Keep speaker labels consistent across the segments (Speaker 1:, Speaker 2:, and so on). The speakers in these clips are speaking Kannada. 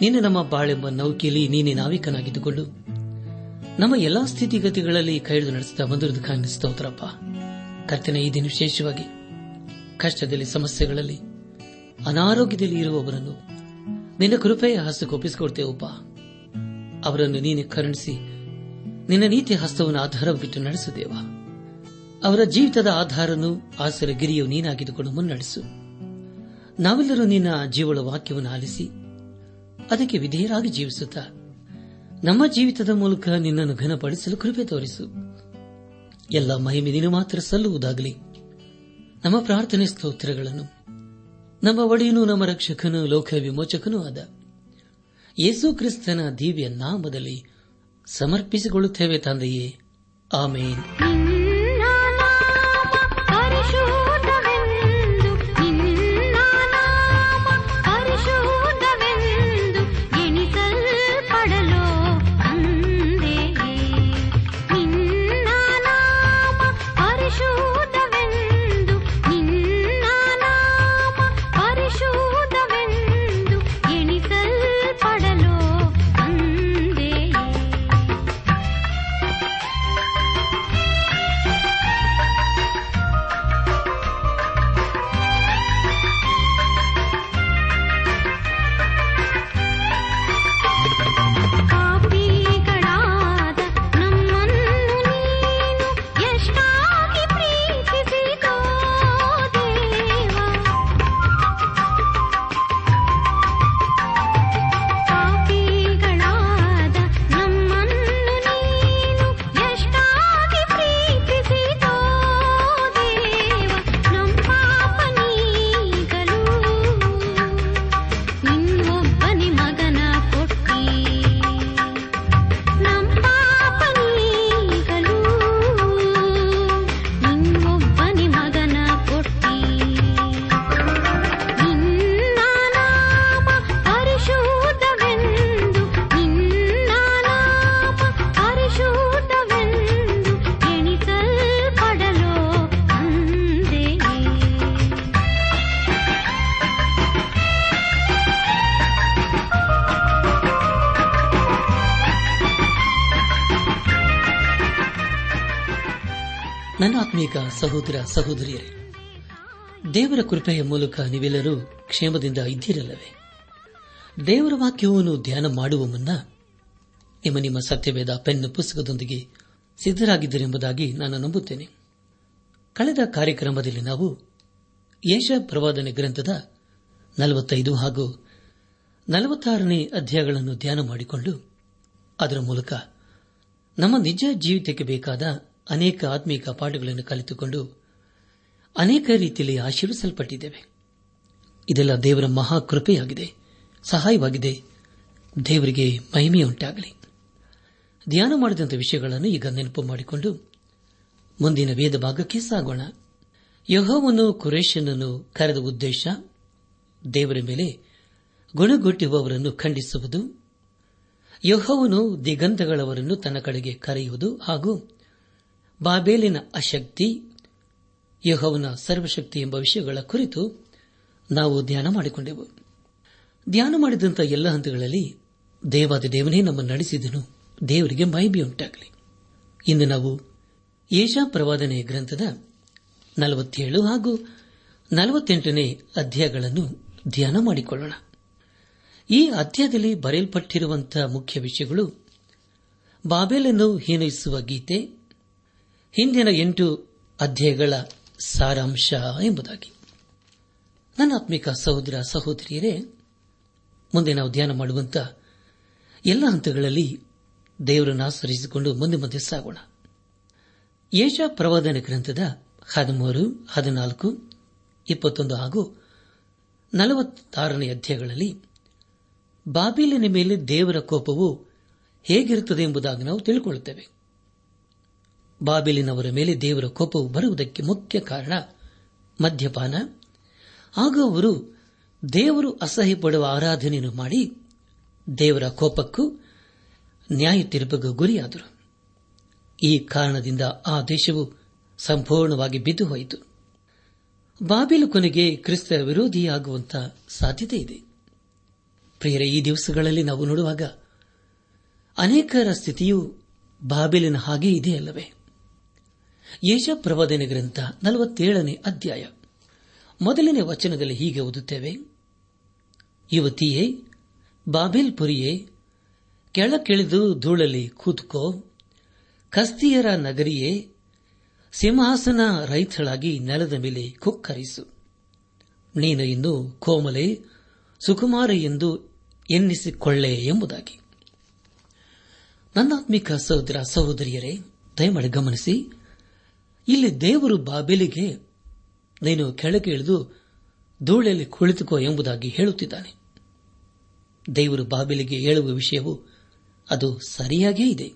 Speaker 1: ನಿನ್ನ ನಮ್ಮ ಬಾಳೆಂಬ ನೌಕೆಯಲ್ಲಿ ನೀನೆ ನಾವಿಕನಾಗಿದ್ದುಕೊಂಡು ನಮ್ಮ ಎಲ್ಲಾ ಸ್ಥಿತಿಗತಿಗಳಲ್ಲಿ ಕೈದು ನಡೆಸಿದ ಬಂದಿರುವುದು ಸ್ತೋತ್ರಪ್ಪ. ಕರ್ತನೆ, ಈ ದಿನ ವಿಶೇಷವಾಗಿ ಕಷ್ಟದಲ್ಲಿ, ಸಮಸ್ಯೆಗಳಲ್ಲಿ, ಅನಾರೋಗ್ಯದಲ್ಲಿ ಇರುವವರನ್ನು ನಿನ್ನ ಕೃಪೆಯ ಹಸ್ತಕ್ಕೆ ಒಪ್ಪಿಸಿಕೊಡ್ತೇವಪ್ಪ ಅವರನ್ನು ನೀನೆ ಕರುಣಿಸಿ, ನಿನ್ನ ನೀತಿಯ ಹಸ್ತವನ್ನು ಆಧಾರವಿಟ್ಟು ನಡೆಸುದೇವ ಅವರ ಜೀವಿತದ ಆಧಾರನು ಆಸರ ಗಿರಿಯು ನೀನಾಗಿದ್ದುಕೊಂಡು ಮುನ್ನಡೆಸು. ನಾವೆಲ್ಲರೂ ನಿನ್ನ ಜೀವಳ ವಾಕ್ಯವನ್ನು ಆಲಿಸಿ ಅದಕ್ಕೆ ವಿಧೇಯರಾಗಿ ಜೀವಿಸುತ್ತ. ನಮ್ಮ ಜೀವಿತದ ಮೂಲಕ ನಿನ್ನನ್ನು ಘನಪಡಿಸಲು ಕೃಪೆ ತೋರಿಸು. ಎಲ್ಲ ಮಹಿಮೆ ನೀನು ಮಾತ್ರ ಸಲ್ಲುವುದಾಗಲಿ. ನಮ್ಮ ಪ್ರಾರ್ಥನೆ ಸ್ತೋತ್ರಗಳನ್ನು. ನಮ್ಮ ಒಡೆಯನು ನಮ್ಮ ರಕ್ಷಕನು ಲೋಕ ವಿಮೋಚಕನೂ ಆದ. ಯೇಸು ಕ್ರಿಸ್ತನ ದಿವ್ಯ ನಾಮದಲ್ಲಿ ಸಮರ್ಪಿಸಿಕೊಳ್ಳುತ್ತೇವೆ ತಂದೆಯೇ. ಆಮೇನ್. ಸಹೋದರ ಸಹೋದರಿಯರೇ, ದೇವರ ಕೃಪೆಯ ಮೂಲಕ ನೀವೆಲ್ಲರೂ ಕ್ಷೇಮದಿಂದ ಇದ್ದಿರಲ್ಲವೇ? ದೇವರ ವಾಕ್ಯವನ್ನು ಧ್ಯಾನ ಮಾಡುವ ಮುನ್ನ ನಿಮ್ಮ ನಿಮ್ಮ ಸತ್ಯವೇದ ಪೆನ್ ಪುಸ್ತಕದೊಂದಿಗೆ ಸಿದ್ದರಾಗಿದ್ದರೆಂಬುದಾಗಿ ನಾನು ನಂಬುತ್ತೇನೆ. ಕಳೆದ ಕಾರ್ಯಕ್ರಮದಲ್ಲಿ ನಾವು ಯಶ ಪ್ರವಾದನೆ ಗ್ರಂಥದ ನಲವತ್ತೈದು ಹಾಗೂ ನಲವತ್ತಾರನೇ ಅಧ್ಯಾಯಗಳನ್ನು ಧ್ಯಾನ ಮಾಡಿಕೊಂಡು ಅದರ ಮೂಲಕ ನಮ್ಮ ನಿಜ ಜೀವಿತಕ್ಕೆ ಬೇಕಾದ ಅನೇಕ ಆತ್ಮೀಕ ಪಾಠಗಳನ್ನು ಕಲಿತುಕೊಂಡು ಅನೇಕ ರೀತಿಯಲ್ಲಿ ಆಶೀರ್ವಿಸಲ್ಪಟ್ಟಿದ್ದೇವೆ. ಇದೆಲ್ಲ ದೇವರ ಮಹಾ ಕೃಪೆಯಾಗಿದೆ. ಸಹಾಯವಾಗಿದೆ. ದೇವರಿಗೆ ಮಹಿಮೆಯುಂಟಾಗಲಿ. ಧ್ಯಾನ ಮಾಡಿದಂಥ ವಿಷಯಗಳನ್ನು ಈಗ ನೆನಪು ಮಾಡಿಕೊಂಡು ಮುಂದಿನ ವೇದ ಭಾಗಕ್ಕೆ ಸಾಗೋಣ. ಯಹೋವನು ಕುರೇಶನನ್ನು ಕರೆದ ಉದ್ದೇಶ, ದೇವರ ಮೇಲೆ ಗುಣಗೊಟ್ಟಿರುವವರನ್ನು ಖಂಡಿಸುವುದು, ಯಹೋವನು ದಿಗಂತಗಳವರನ್ನು ತನ್ನ ಕಡೆಗೆ ಕರೆಯುವುದು ಹಾಗೂ ಬಾಬೇಲಿನ ಅಶಕ್ತಿ, ಯಹೋವನ ಸರ್ವಶಕ್ತಿ ಎಂಬ ವಿಷಯಗಳ ಕುರಿತು ನಾವು ಧ್ಯಾನ ಮಾಡಿಕೊಂಡೆವು. ಧ್ಯಾನ ಮಾಡಿದಂಥ ಎಲ್ಲ ಹಂತಗಳಲ್ಲಿ ದೇವಾದ ದೇವನೇ ನಮ್ಮನ್ನು ನಡೆಸಿದನು. ದೇವರಿಗೆ ಮೈಬಿಯುಂಟಾಗಲಿ ಇಂದು ನಾವು ಏಷಾ ಪ್ರವಾದನೆ ಗ್ರಂಥದ ನಲವತ್ತೇಳು ಹಾಗೂ ನಲವತ್ತೆಂಟನೇ ಅಧ್ಯಾಯಗಳನ್ನು ಧ್ಯಾನ ಮಾಡಿಕೊಳ್ಳೋಣ. ಈ ಅಧ್ಯಾಯದಲ್ಲಿ ಬರೆಯಲ್ಪಟ್ಟಿರುವಂತಹ ಮುಖ್ಯ ವಿಷಯಗಳು ಬಾಬೇಲನ್ನು ಹೀನೈಸುವ ಗೀತೆ ಹಿಂದಿನ ಎಂಟು ಅಧ್ಯಾಯಗಳ ಸಾರಾಂಶ ಎಂಬುದಾಗಿ. ನನ್ನ ಆತ್ಮಿಕ ಸಹೋದರ ಸಹೋದರಿಯರೇ, ಮುಂದೆ ನಾವು ಧ್ಯಾನ ಮಾಡುವಂತ ಎಲ್ಲ ಹಂತಗಳಲ್ಲಿ ದೇವರನ್ನು ಆಚರಿಸಿಕೊಂಡು ಮುಂದೆ ಮುಂದೆ ಸಾಗೋಣ. ಯೇಷ ಪ್ರವಾದನ ಗ್ರಂಥದ ಹದಿಮೂರು, ಹದಿನಾಲ್ಕು, ಇಪ್ಪತ್ತೊಂದು ಹಾಗೂ ನಲವತ್ತಾರನೇ ಅಧ್ಯಾಯಗಳಲ್ಲಿ ಬಾಬಿಲಿನ ಮೇಲೆ ದೇವರ ಕೋಪವು ಹೇಗಿರುತ್ತದೆ ಎಂಬುದಾಗಿ ನಾವು ತಿಳಿದುಕೊಳ್ಳುತ್ತೇವೆ ಬಾಬಿಲಿನವರ ಮೇಲೆ ದೇವರ ಕೋಪವು ಬರುವುದಕ್ಕೆ ಮುಖ್ಯ ಕಾರಣ ಮದ್ಯಪಾನ. ಆಗ ಅವರು ದೇವರು ಅಸಹ್ಯಪಡುವ ಆರಾಧನೆಯನ್ನು ಮಾಡಿ ದೇವರ ಕೋಪಕ್ಕೂ ನ್ಯಾಯ ತಿರುಪಿಗೂ ಗುರಿಯಾದರು. ಈ ಕಾರಣದಿಂದ ಆ ದೇಶವು ಸಂಪೂರ್ಣವಾಗಿ ಬಿದ್ದು ಹೋಯಿತು ಬಾಬಿಲು ಕೊನೆಗೆ ಕ್ರಿಸ್ತ ವಿರೋಧಿಯಾಗುವಂತಹ ಸಾಧ್ಯತೆ ಇದೆ. ಪ್ರಿಯರ, ಈ ದಿವಸಗಳಲ್ಲಿ ನಾವು ನೋಡುವಾಗ ಅನೇಕರ ಸ್ಥಿತಿಯು ಬಾಬಿಲಿನ ಹಾಗೆ ಇದೆಯಲ್ಲವೇ ಯೇಷ ಪ್ರವಾದನೆ ಗ್ರಂಥ ನಲವತ್ತೇಳನೇ ಅಧ್ಯಾಯ. ಮೊದಲನೇ ವಚನದಲ್ಲಿ ಹೀಗೆ ಓದುತ್ತೇವೆ. ಯುವತಿಯೇ, ಬಾಬಿಲ್ ಪುರಿಯೇ ಕೆಳಕಿಳಿದು ಧೂಳಲ್ಲಿ ಕೂತ್ಕೋ. ಕಸ್ತಿಯರ ನಗರಿಯೇ, ಸಿಂಹಾಸನ ರೈತಳಾಗಿ ನೆಲದ ಮೇಲೆ ಕುಕ್ಕರಿಸು. ನೀನು ಇನ್ನು ಕೋಮಲೆ, ಸುಕುಮಾರ ಎಂದು ಎನ್ನಿಸಿಕೊಳ್ಳೆ ಎಂಬುದಾಗಿ. ನನ್ನಾತ್ಮಿಕ ಸಹೋದರ ಸಹೋದರಿಯರೇ, ದಯಮಾಡಿ ಗಮನಿಸಿ ಇಲ್ಲಿ ದೇವರು ಬಾಬೆಲಿಗೆ, ನೀನು ಕೆಳಗೆ ಇಳಿದು ಧೂಳಲ್ಲಿ ಕುಳಿತುಕೋ ಎಂಬುದಾಗಿ ಹೇಳುತ್ತಿದ್ದಾನೆ. ದೇವರು ಬಾಬೆಲಿಗೆ ಹೇಳುವ ವಿಷಯವು ಅದು ಸರಿಯಾಗೇ ಇದೆ.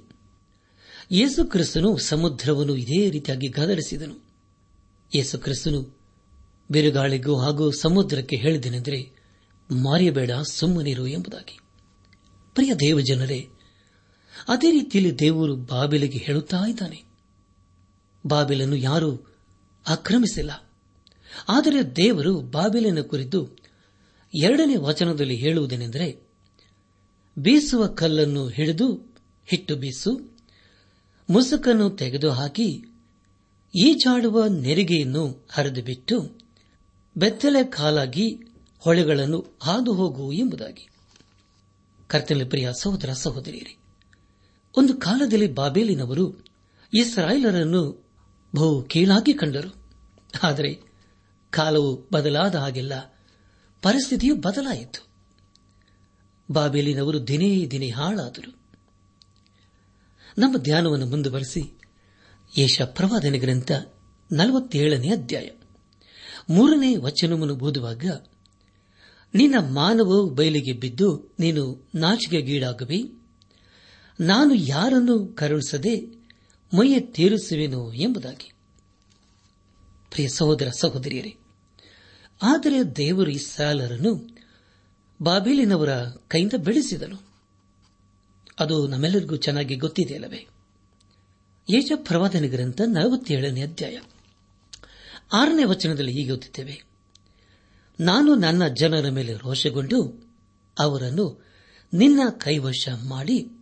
Speaker 1: ಯೇಸು ಕ್ರಿಸ್ತನು ಸಮುದ್ರವನ್ನು ಇದೇ ರೀತಿಯಾಗಿ ಗದರಿಸಿದನು. ಯೇಸು ಕ್ರಿಸ್ತನು ಬಿರುಗಾಳಿಗೂ ಹಾಗೂ ಸಮುದ್ರಕ್ಕೆ ಹೇಳಿದನೆಂದರೆ ಮಾರಿಯಬೇಡ, ಸುಮ್ಮನಿರು ಎಂಬುದಾಗಿ. ಪ್ರಿಯ ದೇವಜನರೇ, ಅದೇ ರೀತಿಯಲ್ಲಿ ದೇವರು ಬಾಬಿಲಿಗೆ ಹೇಳುತ್ತಾ ಇದ್ದಾನೆ. ಬಾಬಿಲನ್ನು ಯಾರೂ ಆಕ್ರಮಿಸಿಲ್ಲ. ಆದರೆ ದೇವರು ಬಾಬಿಲಿನ ಕುರಿತು ಎರಡನೇ ವಚನದಲ್ಲಿ ಹೇಳುವುದೇನೆಂದರೆ, ಬೀಸುವ ಕಲ್ಲನ್ನು ಹಿಡಿದು ಹಿಟ್ಟು ಬೀಸು, ಮುಸುಕನ್ನು ತೆಗೆದುಹಾಕಿ ಈಜಾಡುವ ನೆರಿಗೆಯನ್ನು ಹರಿದು ಬಿಟ್ಟು ಬೆತ್ತಲೆ ಕಾಲಾಗಿ ಹೊಳೆಗಳನ್ನು ಹಾದು ಹೋಗು ಎಂಬುದಾಗಿ. ಕರ್ತನ ಪ್ರಿಯ ಸಹೋದರ ಸಹೋದರಿಯರೇ, ಒಂದು ಕಾಲದಲ್ಲಿ ಬಾಬೇಲಿನವರು ಇಸ್ರಾಯೇಲರನ್ನು ಬಹು ಕೀಳಾಗಿ ಕಂಡರು. ಆದರೆ ಕಾಲವು ಬದಲಾದ ಹಾಗೆಲ್ಲ ಪರಿಸ್ಥಿತಿಯು ಬದಲಾಯಿತು. ಬಾಬೇಲಿನವರು ದಿನೇ ದಿನೇ ಹಾಳಾದರು. ನಮ್ಮ ಧ್ಯಾನವನ್ನು ಮುಂದುವರೆಸಿ ಯೇಷ ಪ್ರವಾದನೆ ಗ್ರಂಥ ನಲವತ್ತೇಳನೇ ಅಧ್ಯಾಯ. ಮೂರನೇ ವಚನವನ್ನು ಓದುವಾಗ, ನಿನ್ನ ಮಾನವ ಬಯಲಿಗೆ ಬಿದ್ದು ನೀನು ನಾಚಿಕೆಗೀಡಾಗುವೆ. ನಾನು ಯಾರನ್ನು ಕರುಣಿಸದೆ ಮೈಯ ತೀರಿಸುವೆನು ಎಂಬುದಾಗಿ. ಪ್ರಿಯ ಸಹೋದರ ಸಹೋದರಿಯರೇ, ಆದರೆ ದೇವರು ಇಸ್ರಾಲರನ್ನು ಬಾಬೇಲಿನವರ ಕೈಯಿಂದ ಬೆಳೆಸಿದನು. ಅದು ನಮ್ಮೆಲ್ಲರಿಗೂ ಚೆನ್ನಾಗಿ ಗೊತ್ತಿದೆ ಅಲ್ಲವೇ? ಯೇಜ ಪ್ರವಾದನ ಗ್ರಂಥ ನಲವತ್ತೇಳನೇ ಅಧ್ಯಾಯ. ಆರನೇ ವಚನದಲ್ಲಿ ಹೀಗೆ ಓದುತ್ತೇವೆ. ನಾನು ನನ್ನ ಜನರ ಮೇಲೆ ರೋಷಗೊಂಡು ಅವರನ್ನು ನಿನ್ನ ಕೈವಶ ಮಾಡಿ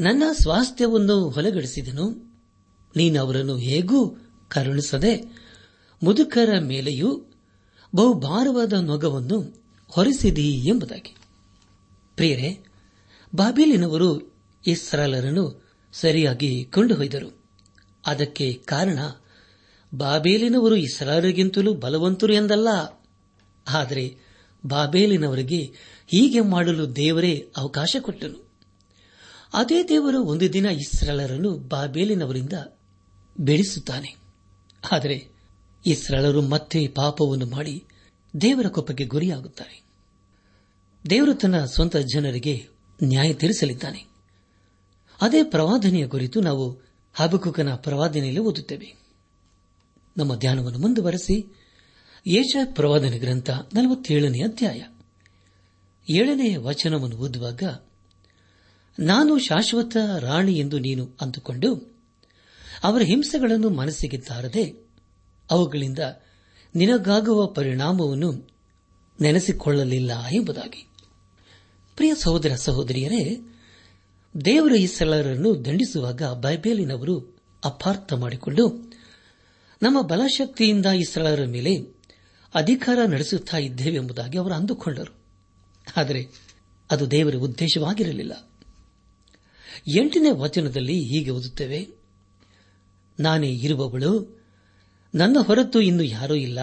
Speaker 1: ನನ್ನ ಸ್ವಾಸ್ಥ್ಯವನ್ನು ಹೊಲಗಡಿಸಿದನು. ನೀನು ಅವರನ್ನು ಹೇಗೂ ಕರುಣಿಸದೆ ಮುದುಕರ ಮೇಲೆಯೂ ಬಹುಭಾರವಾದ ನೊಗವನ್ನು ಹೊರಿಸಿದಿ ಎಂಬುದಾಗಿ. ಪ್ರಿಯರೇ, ಬಾಬೇಲಿನವರು ಇಸ್ರಾಲರನ್ನು ಸರಿಯಾಗಿ ಕೊಂಡುಹೊಯ್ದರು. ಅದಕ್ಕೆ ಕಾರಣ, ಬಾಬೇಲಿನವರು ಇಸ್ರಾಲರಿಗಿಂತಲೂ ಬಲವಂತರು ಎಂದಲ್ಲ. ಆದರೆ ಬಾಬೇಲಿನವರಿಗೆ ಹೀಗೆ ಮಾಡಲು ದೇವರೇ ಅವಕಾಶ ಕೊಟ್ಟನು. ಅದೇ ದೇವರು ಒಂದು ದಿನ ಇಸ್ರಾಲರನ್ನು ಬಾಬೇಲಿನವರಿಂದ ಬೆಳೆಸುತ್ತಾನೆ. ಆದರೆ ಇಸ್ರಾಲರು ಮತ್ತೆ ಪಾಪವನ್ನು ಮಾಡಿ ದೇವರ ಕೊಪ್ಪಕ್ಕೆ ಗುರಿಯಾಗುತ್ತಾರೆ. ದೇವರು ತನ್ನ ಸ್ವಂತ ಜನರಿಗೆ ನ್ಯಾಯ ತೀರಿಸಲಿದ್ದಾನೆ. ಅದೇ ಪ್ರವಾದನೆಯ ಕುರಿತು ನಾವು ಹಬಕುಕನ ಪ್ರವಾದನೆಯಲ್ಲಿ ಓದುತ್ತೇವೆ. ನಮ್ಮ ಧ್ಯಾನವನ್ನು ಮುಂದುವರೆಸಿ ಯೇಷ ಪ್ರವಾದನೆ ಗ್ರಂಥ ನಲವತ್ತೇಳನೇ ಅಧ್ಯಾಯ. ಏಳನೇ ವಚನವನ್ನು ಓದುವಾಗ ನಾನು ಶಾಶ್ವತ ರಾಣಿ ಎಂದು ನೀನು ಅಂದುಕೊಂಡು ಅವರ ಹಿಂಸೆಗಳನ್ನು ಮನಸ್ಸಿಗೆ ತಾರದೆ ಅವುಗಳಿಂದ ನಿನಗಾಗುವ ಪರಿಣಾಮವನ್ನು ನೆನೆಸಿಕೊಳ್ಳಲಿಲ್ಲ ಎಂಬುದಾಗಿ. ಪ್ರಿಯ ಸಹೋದರ ಸಹೋದರಿಯರೇ, ದೇವರ ಈ ದಂಡಿಸುವಾಗ ಬೈಬೇಲಿನವರು ಅಪಾರ್ಥ ಮಾಡಿಕೊಂಡು ನಮ್ಮ ಬಲಶಕ್ತಿಯಿಂದ ಈ ಸ್ಥಳರ ಮೇಲೆ ಅಧಿಕಾರ ನಡೆಸುತ್ತಾ ಇದ್ದೇವೆ ಎಂಬುದಾಗಿ ಅವರು ಅಂದುಕೊಂಡರು. ಆದರೆ ಅದು ದೇವರ ಉದ್ದೇಶವಾಗಿರಲಿಲ್ಲ. ಎಂಟನೇ ವಚನದಲ್ಲಿ ಹೀಗೆ ಓದುತ್ತೇವೆ. ನಾನೇ ಇರುವವಳು, ನನ್ನ ಹೊರತು ಇನ್ನು ಯಾರೂ ಇಲ್ಲ.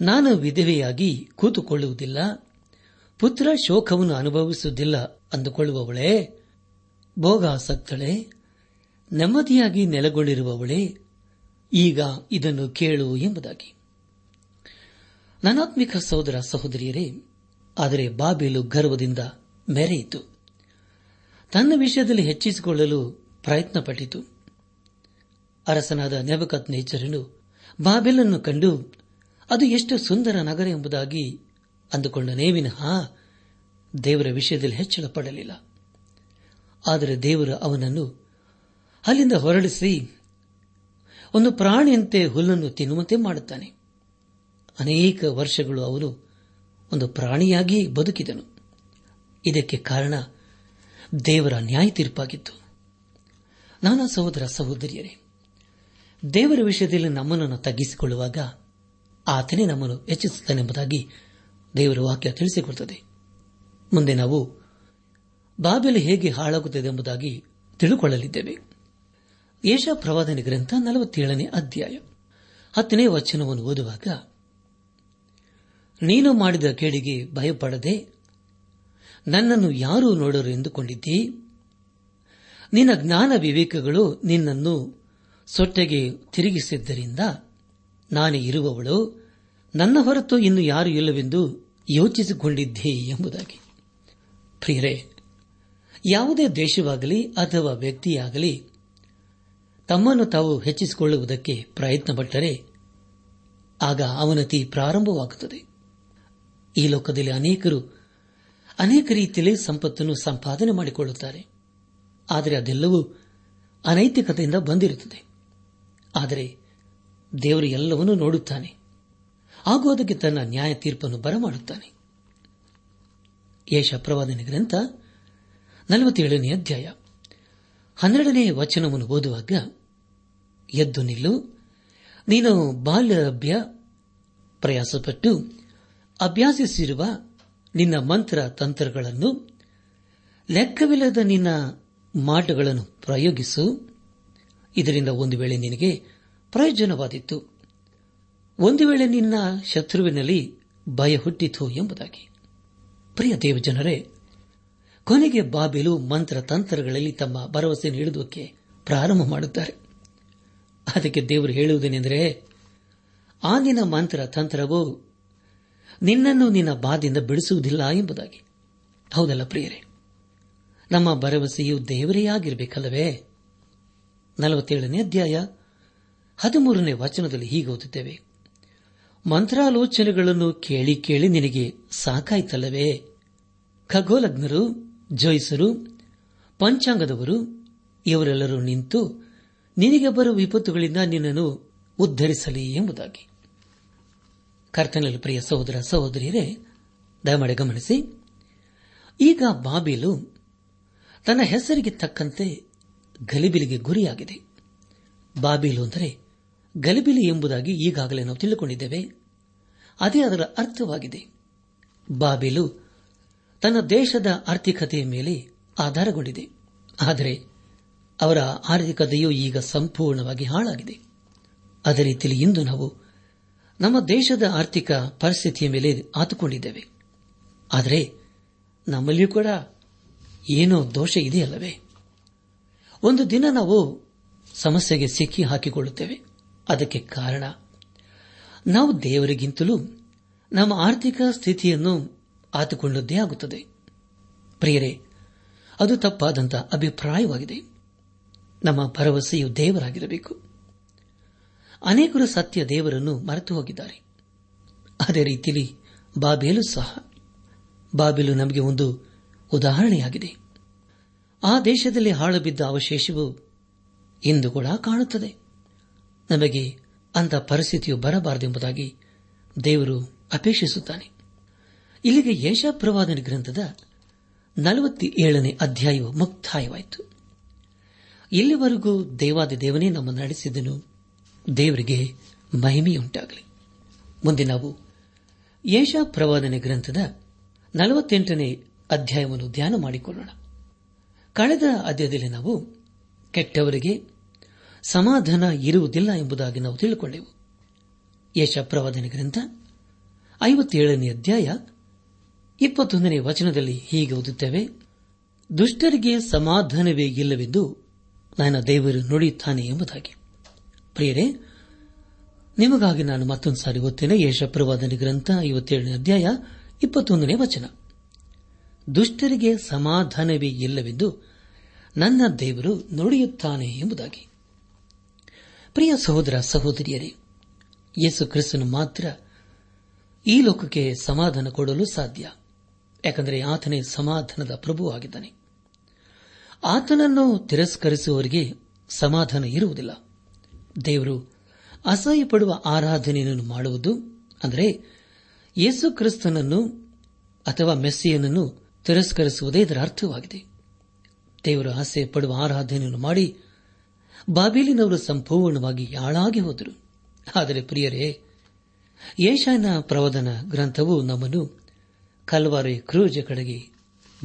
Speaker 1: ನಾನು ವಿಧವೆಯಾಗಿ ಕೂತುಕೊಳ್ಳುವುದಿಲ್ಲ. ಪುತ್ರ ಶೋಕವನ್ನು ಅನುಭವಿಸುವುದಿಲ್ಲ ಅಂದುಕೊಳ್ಳುವವಳೇ. ಭೋಗಾಸಕ್ತಳೆ, ನೆಮ್ಮದಿಯಾಗಿ ನೆಲೆಗೊಂಡಿರುವವಳೇ. ಈಗ ಇದನ್ನು ಕೇಳು ಎಂಬುದಾಗಿ. ನನಾತ್ಮಿಕ ಸಹೋದರ ಸಹೋದರಿಯರೇ, ಆದರೆ ಬಾಬೇಲು ಗರ್ವದಿಂದ ಮೆರೆಯಿತು. ತನ್ನ ವಿಷಯದಲ್ಲಿ ಹೆಚ್ಚಿಸಿಕೊಳ್ಳಲು ಪ್ರಯತ್ನಪಟ್ಟಿತು. ಅರಸನಾದ ನೆಬಕತ್ ನೇಚರನು ಬಾಬೆಲನ್ನು ಕಂಡು, ಅದು ಎಷ್ಟು ಸುಂದರ ನಗರ ಎಂಬುದಾಗಿ ಅಂದುಕೊಂಡನೇ ವಿನಃ ದೇವರ ವಿಷಯದಲ್ಲಿ ಹೆಚ್ಚಳ ಪಡಲಿಲ್ಲ ಆದರೆ ದೇವರು ಅವನನ್ನು ಅಲ್ಲಿಂದ ಹೊರಡಿಸಿ, ಒಂದು ಪ್ರಾಣಿಯಂತೆ ಹುಲ್ಲನ್ನು ತಿನ್ನುವಂತೆ ಮಾಡುತ್ತಾನೆ. ಅನೇಕ ವರ್ಷಗಳು ಅವನು ಒಂದು ಪ್ರಾಣಿಯಾಗಿ ಬದುಕಿದನು. ಇದಕ್ಕೆ ಕಾರಣ ದೇವರ ನ್ಯಾಯ ತೀರ್ಪಾಗಿತ್ತು. ನಾನಾ ಸಹೋದರ ಸಹೋದರಿಯರೇ, ದೇವರ ವಿಷಯದಲ್ಲಿ ನಮ್ಮನ್ನು ತಗ್ಗಿಸಿಕೊಳ್ಳುವಾಗ ಆತನೇ ನಮ್ಮನ್ನು ಹೆಚ್ಚಿಸುತ್ತಾನೆಂಬುದಾಗಿ ದೇವರ ವಾಕ್ಯ ತಿಳಿಸಿಕೊಡುತ್ತದೆ. ಮುಂದೆ ನಾವು ಬಾಬೆಲು ಹೇಗೆ ಹಾಳಾಗುತ್ತದೆ ಎಂಬುದಾಗಿ ತಿಳಿದುಕೊಳ್ಳಲಿದ್ದೇವೆ. ಏಷಾ ಪ್ರವಾದನೆ ಗ್ರಂಥ ನಲವತ್ತೇಳನೇ ಅಧ್ಯಾಯ ಹತ್ತನೇ ವಚನವನ್ನು ಓದುವಾಗ, ನೀನು ಮಾಡಿದ ಕೇಳಿಗೆ ಭಯಪಡದೆ ನನ್ನನ್ನು ಯಾರೂ ನೋಡರು ಎಂದುಕೊಂಡಿದ್ದಿ? ನಿನ್ನ ಜ್ಞಾನ ವಿವೇಕಗಳು ನಿನ್ನನ್ನು ಸೊಟ್ಟೆಗೆ ತಿರುಗಿಸಿದ್ದರಿಂದ ನಾನೇ ಇರುವವಳು. ನನ್ನ ಹೊರತು ಇನ್ನು ಯಾರು ಇಲ್ಲವೆಂದು ಯೋಚಿಸಿಕೊಂಡಿದ್ದೆ ಎಂಬುದಾಗಿ. ಪ್ರಿಯರೇ, ಯಾವುದೇ ದೇಶವಾಗಲಿ ಅಥವಾ ವ್ಯಕ್ತಿಯಾಗಲಿ ತಮ್ಮನ್ನು ತಾವು ಹೆಚ್ಚಿಸಿಕೊಳ್ಳುವುದಕ್ಕೆ ಪ್ರಯತ್ನಪಟ್ಟರೆ ಆಗ ಅವನತಿ ಪ್ರಾರಂಭವಾಗುತ್ತದೆ. ಈ ಲೋಕದಲ್ಲಿ ಅನೇಕರು ಅನೇಕ ರೀತಿಯಲ್ಲಿ ಸಂಪತ್ತನ್ನು ಸಂಪಾದನೆ ಮಾಡಿಕೊಳ್ಳುತ್ತಾರೆ. ಆದರೆ ಅದೆಲ್ಲವೂ ಅನೈತಿಕತೆಯಿಂದ ಬಂದಿರುತ್ತದೆ. ಆದರೆ ದೇವರು ಎಲ್ಲವನ್ನೂ ನೋಡುತ್ತಾನೆ. ಹಾಗೂ ಅದಕ್ಕೆ ತನ್ನ ನ್ಯಾಯ ತೀರ್ಪನ್ನು ಬರಮಾಡುತ್ತಾನೆ. ಯೇಷ ಪ್ರವಾದನೆ ಗ್ರಂಥ ನಲವತ್ತೇಳನೇ ಅಧ್ಯಾಯ. ಹನ್ನೆರಡನೇ ವಚನವನ್ನು ಓದುವಾಗ, ಎದ್ದು ನಿಲ್ಲು, ನೀನು ಬಾಲ್ಯಭ್ಯ ಪ್ರಯಾಸಪಟ್ಟು ಅಭ್ಯಾಸಿಸಿರುವ ನಿನ್ನ ಮಂತ್ರ ತಂತ್ರಗಳನ್ನು, ಲೆಕ್ಕವಿಲ್ಲದ ನಿನ್ನ ಮಾಟಗಳನ್ನು ಪ್ರಯೋಗಿಸು. ಇದರಿಂದ ಒಂದು ವೇಳೆ ನಿನಗೆ ಪ್ರಯೋಜನವಾದಿತ್ತು ಒಂದು ವೇಳೆ ನಿನ್ನ ಶತ್ರುವಿನಲ್ಲಿ ಭಯ ಹುಟ್ಟಿತು ಎಂಬುದಾಗಿ. ಪ್ರಿಯ ದೇವಜನರೇ, ಕೊನೆಗೆ ಬಾಬಿಲು ಮಂತ್ರ ತಂತ್ರಗಳಲ್ಲಿ ತಮ್ಮ ಭರವಸೆ ನೀಡುವುದಕ್ಕೆ ಪ್ರಾರಂಭ ಮಾಡುತ್ತಾರೆ. ಅದಕ್ಕೆ ದೇವರು ಹೇಳುವುದೇನೆಂದರೆ, ಆ ಮಂತ್ರ ತಂತ್ರವು ನಿನ್ನನ್ನು ನಿನ್ನ ಬಾದಿಂದ ಬಿಡಿಸುವುದಿಲ್ಲ ಎಂಬುದಾಗಿ. ಹೌದಲ್ಲ ಪ್ರಿಯರೇ? ನಮ್ಮ ಭರವಸೆಯು ದೇವರೇ ಆಗಿರಬೇಕಲ್ಲವೇ? ನಲವತ್ತೇಳನೇ ಅಧ್ಯಾಯ ಹದಿಮೂರನೇ ವಚನದಲ್ಲಿ ಹೀಗೆ ಓದುತ್ತೇವೆ. ಮಂತ್ರಾಲೋಚನೆಗಳನ್ನು ಕೇಳಿ ಕೇಳಿ ನಿನಗೆ ಸಾಕಾಯ್ತಲ್ಲವೇ? ಖಗೋಲಜ್ಞರು ಜೋಯಿಸರು, ಪಂಚಾಂಗದವರು, ಇವರೆಲ್ಲರೂ ನಿಂತು ನಿನಗೆ ಬರುವ ವಿಪತ್ತುಗಳಿಂದ ನಿನ್ನನ್ನು ಉದ್ದರಿಸಲಿ ಎಂಬುದಾಗಿ. ಕರ್ತನಲ್ಲಿ ಪ್ರಿಯ ಸಹೋದರ ಸಹೋದರಿಯರೇ, ದಯಮಾಡಿ ಗಮನಿಸಿ. ಈಗ ಬಾಬಿಲು ತನ್ನ ಹೆಸರಿಗೆ ತಕ್ಕಂತೆ ಗಲಿಬಿಲಿಗೆ ಗುರಿಯಾಗಿದೆ. ಬಾಬಿಲು ಅಂದರೆ ಗಲಿಬಿಲಿ ಎಂಬುದಾಗಿ ಈಗಾಗಲೇ ನಾವು ತಿಳಿದುಕೊಂಡಿದ್ದೇವೆ. ಅದೇ ಅದರ ಅರ್ಥವಾಗಿದೆ. ಬಾಬಿಲು ತನ್ನ ದೇಶದ ಆರ್ಥಿಕತೆಯ ಮೇಲೆ ಆಧಾರಗೊಂಡಿದೆ. ಆದರೆ ಅವರ ಆರ್ಥಿಕತೆಯು ಈಗ ಸಂಪೂರ್ಣವಾಗಿ ಹಾಳಾಗಿದೆ. ಅದೇ ರೀತಿಯಲ್ಲಿ ಇಂದು ನಾವು ನಮ್ಮ ದೇಶದ ಆರ್ಥಿಕ ಪರಿಸ್ಥಿತಿಯ ಮೇಲೆ ಆತುಕೊಂಡಿದ್ದೇವೆ. ಆದರೆ ನಮ್ಮಲ್ಲಿಯೂ ಕೂಡ ಏನೋ ದೋಷ ಇದೆಯಲ್ಲವೇ? ಒಂದು ದಿನ ನಾವು ಸಮಸ್ಯೆಗೆ ಸಿಕ್ಕಿ ಹಾಕಿಕೊಳ್ಳುತ್ತೇವೆ. ಅದಕ್ಕೆ ಕಾರಣ, ನಾವು ದೇವರಿಗಿಂತಲೂ ನಮ್ಮ ಆರ್ಥಿಕ ಸ್ಥಿತಿಯನ್ನು ಆತುಕೊಂಡದ್ದೇ ಆಗುತ್ತದೆ. ಪ್ರಿಯರೇ, ಅದು ತಪ್ಪಾದಂತಹ ಅಭಿಪ್ರಾಯವಾಗಿದೆ. ನಮ್ಮ ಭರವಸೆಯು ದೇವರಾಗಿರಬೇಕು. ಅನೇಕರು ಸತ್ಯ ದೇವರನ್ನು ಮರೆತು ಹೋಗಿದ್ದಾರೆ. ಅದೇ ರೀತಿಯಲ್ಲಿ ಬಾಬೇಲು ಸಹ. ಬಾಬೇಲು ನಮಗೆ ಒಂದು ಉದಾಹರಣೆಯಾಗಿದೆ. ಆ ದೇಶದಲ್ಲಿ ಹಾಳುಬಿದ್ದ ಅವಶೇಷವು ಇಂದು ಕೂಡ ಕಾಣುತ್ತದೆ. ನಮಗೆ ಅಂತ ಪರಿಸ್ಥಿತಿಯು ಬರಬಾರದೆಂಬುದಾಗಿ ದೇವರು ಅಪೇಕ್ಷಿಸುತ್ತಾನೆ. ಇಲ್ಲಿಗೆ ಯಶಪ್ರವಾದನ ಗ್ರಂಥದ ನಲವತ್ತೇಳನೇ ಅಧ್ಯಾಯವು ಮುಕ್ತಾಯವಾಯಿತು. ಇಲ್ಲಿವರೆಗೂ ದೇವಾದಿ ದೇವನೇ ನಮ್ಮನ್ನು ನಡೆಸಿದನು ದೇವರಿಗೆ ಮಹಿಮೆಯುಂಟಾಗಲಿ. ಮುಂದೆ ನಾವು ಯೇಷಾ ಪ್ರವಾದನೆ ಗ್ರಂಥದ ನಲವತ್ತೆಂಟನೇ ಅಧ್ಯಾಯವನ್ನು ಧ್ಯಾನ ಮಾಡಿಕೊಳ್ಳೋಣ. ಕಳೆದ ಅಧ್ಯಾಯದಲ್ಲಿ ನಾವು ಕೆಟ್ಟವರಿಗೆ ಸಮಾಧಾನ ಇರುವುದಿಲ್ಲ ಎಂಬುದಾಗಿ ನಾವು ತಿಳಿದುಕೊಂಡೆವು ಯೇಷಾ ಪ್ರವಾದನೆ ಗ್ರಂಥ ಐವತ್ತೇಳನೇ ಅಧ್ಯಾಯ ಇಪ್ಪತ್ತೊಂದನೇ ವಚನದಲ್ಲಿ ಹೀಗೆ ಓದುತ್ತೇವೆ, ದುಷ್ಟರಿಗೆ ಸಮಾಧಾನವೇ ಇಲ್ಲವೆಂದು ನನ್ನ ದೇವರು ನುಡಿಯುತ್ತಾನೆ ಎಂಬುದಾಗಿ. ಪ್ರಿಯರೇ, ನಿಮಗಾಗಿ ನಾನು ಮತ್ತೊಂದು ಸಾರಿ ಓದ್ತೇನೆ. ಯಶಪ್ರವಾದನೆ ಗ್ರಂಥ ಐವತ್ತೇಳನೇ ಅಧ್ಯಾಯ ಇಪ್ಪತ್ತೊಂದನೇ ವಚನ. ದುಷ್ಟರಿಗೆ ಸಮಾಧಾನವೇ ಇಲ್ಲವೆಂದು ನನ್ನ ದೇವರು ನುಡಿಯುತ್ತಾನೆ ಎಂಬುದಾಗಿ. ಪ್ರಿಯ ಸಹೋದರ ಸಹೋದರಿಯರೇ, ಯೇಸು ಕ್ರಿಸ್ತನು ಮಾತ್ರ ಈ ಲೋಕಕ್ಕೆ ಸಮಾಧಾನ ಕೊಡಲು ಸಾಧ್ಯ. ಯಾಕೆಂದರೆ ಆತನೇ ಸಮಾಧಾನದ ಪ್ರಭುವಾಗಿದ್ದಾನೆ. ಆತನನ್ನು ತಿರಸ್ಕರಿಸುವವರಿಗೆ ಸಮಾಧಾನ ಇರುವುದಿಲ್ಲ. ದೇವರು ಅಸಹ್ಯ ಪಡುವ ಆರಾಧನೆಯನ್ನು ಮಾಡುವುದು, ಅಂದರೆ ಯೇಸು ಕ್ರಿಸ್ತನನ್ನು ಅಥವಾ ಮೆಸ್ಸಿಯನನ್ನು ತಿರಸ್ಕರಿಸುವುದೇ ಇದರ ಅರ್ಥವಾಗಿದೆ. ದೇವರು ಆಸೆ ಪಡುವ ಆರಾಧನೆಯನ್ನು ಮಾಡಿ ಬಾಬೀಲಿನವರು ಸಂಪೂರ್ಣವಾಗಿ ಯಾಳಾಗಿ ಹೋದರು. ಆದರೆ ಪ್ರಿಯರೇ ಯೇಷಾಯನ ಪ್ರವದನ ಗ್ರಂಥವು ನಮ್ಮನ್ನು ಕಲ್ವಾರಿ ಕ್ರೂಜ ಕಡೆಗೆ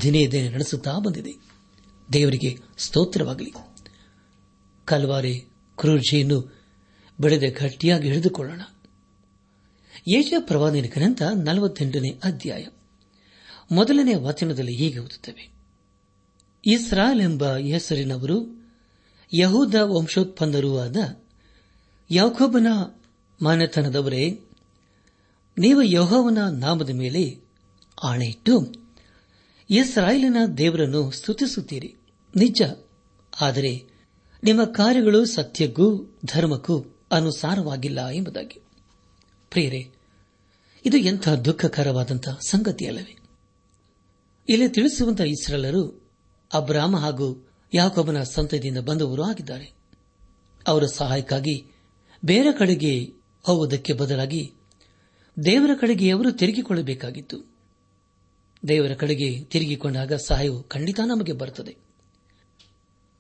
Speaker 1: ದಿನೇ ದಿನೇ ನಡೆಸುತ್ತಾ ಬಂದಿದೆ. ದೇವರಿಗೆ ಸ್ತೋತ್ರವಾಗಲಿ. ಕಲ್ವಾರಿ ಕ್ರೂಜೆಯನ್ನು ಬೆಳೆದ ಗಟ್ಟಿಯಾಗಿ ಹಿಡಿದುಕೊಳ್ಳೋಣ. ಏಜ ಪ್ರವಾದನ ಗ್ರಂಥ ನಲವತ್ತೆಂಟನೇ ಅಧ್ಯಾಯ. ಮೊದಲನೇ ವಚನದಲ್ಲಿ ಹೀಗೆ ಓದುತ್ತವೆ. ಇಸ್ರಾಲ್ ಎಂಬ ಹೆಸರಿನವರು ಯಹೂದ ವಂಶೋತ್ಪನ್ನರೂ ಆದ ಯಾಕೋಬನ ಮಾನತನದವರೇ, ನೀವು ಯಹೋವನ ನಾಮದ ಮೇಲೆ ಆಣೆಯಿಟ್ಟು ಇಸ್ರಾಯೇಲಿನ ದೇವರನ್ನು ಸ್ತುತಿಸುತ್ತೀರಿ. ನಿಜ, ಆದರೆ ನಿಮ್ಮ ಕಾರ್ಯಗಳು ಸತ್ಯಕ್ಕೂ ಧರ್ಮಕ್ಕೂ ಅನುಸಾರವಾಗಿಲ್ಲ ಎಂಬುದಾಗಿ. ಪ್ರಿಯರೇ, ಇದು ಎಂಥ ದುಃಖಕರವಾದಂತಹ ಸಂಗತಿಯಲ್ಲವೇ? ಇಲ್ಲಿ ತಿಳಿಸುವಂತಹ ಇಸ್ರೇಲರು ಅಬ್ರಾಮ ಹಾಗೂ ಯಾಕೊಬ್ಬನ ಸಂತತಿಯಿಂದ ಬಂದವರು ಆಗಿದ್ದಾರೆ. ಅವರ ಸಹಾಯಕ್ಕಾಗಿ ಬೇರೆ ಕಡೆಗೆ ಹೋಗುವುದಕ್ಕೆ ಬದಲಾಗಿ ದೇವರ ಕಡೆಗೆ ಅವರು ತಿರುಗಿಕೊಳ್ಳಬೇಕಾಗಿತ್ತು. ದೇವರ ಕಡೆಗೆ ತಿರುಗಿಕೊಂಡಾಗ ಸಹಾಯವು ಖಂಡಿತ ನಮಗೆ ಬರುತ್ತದೆ.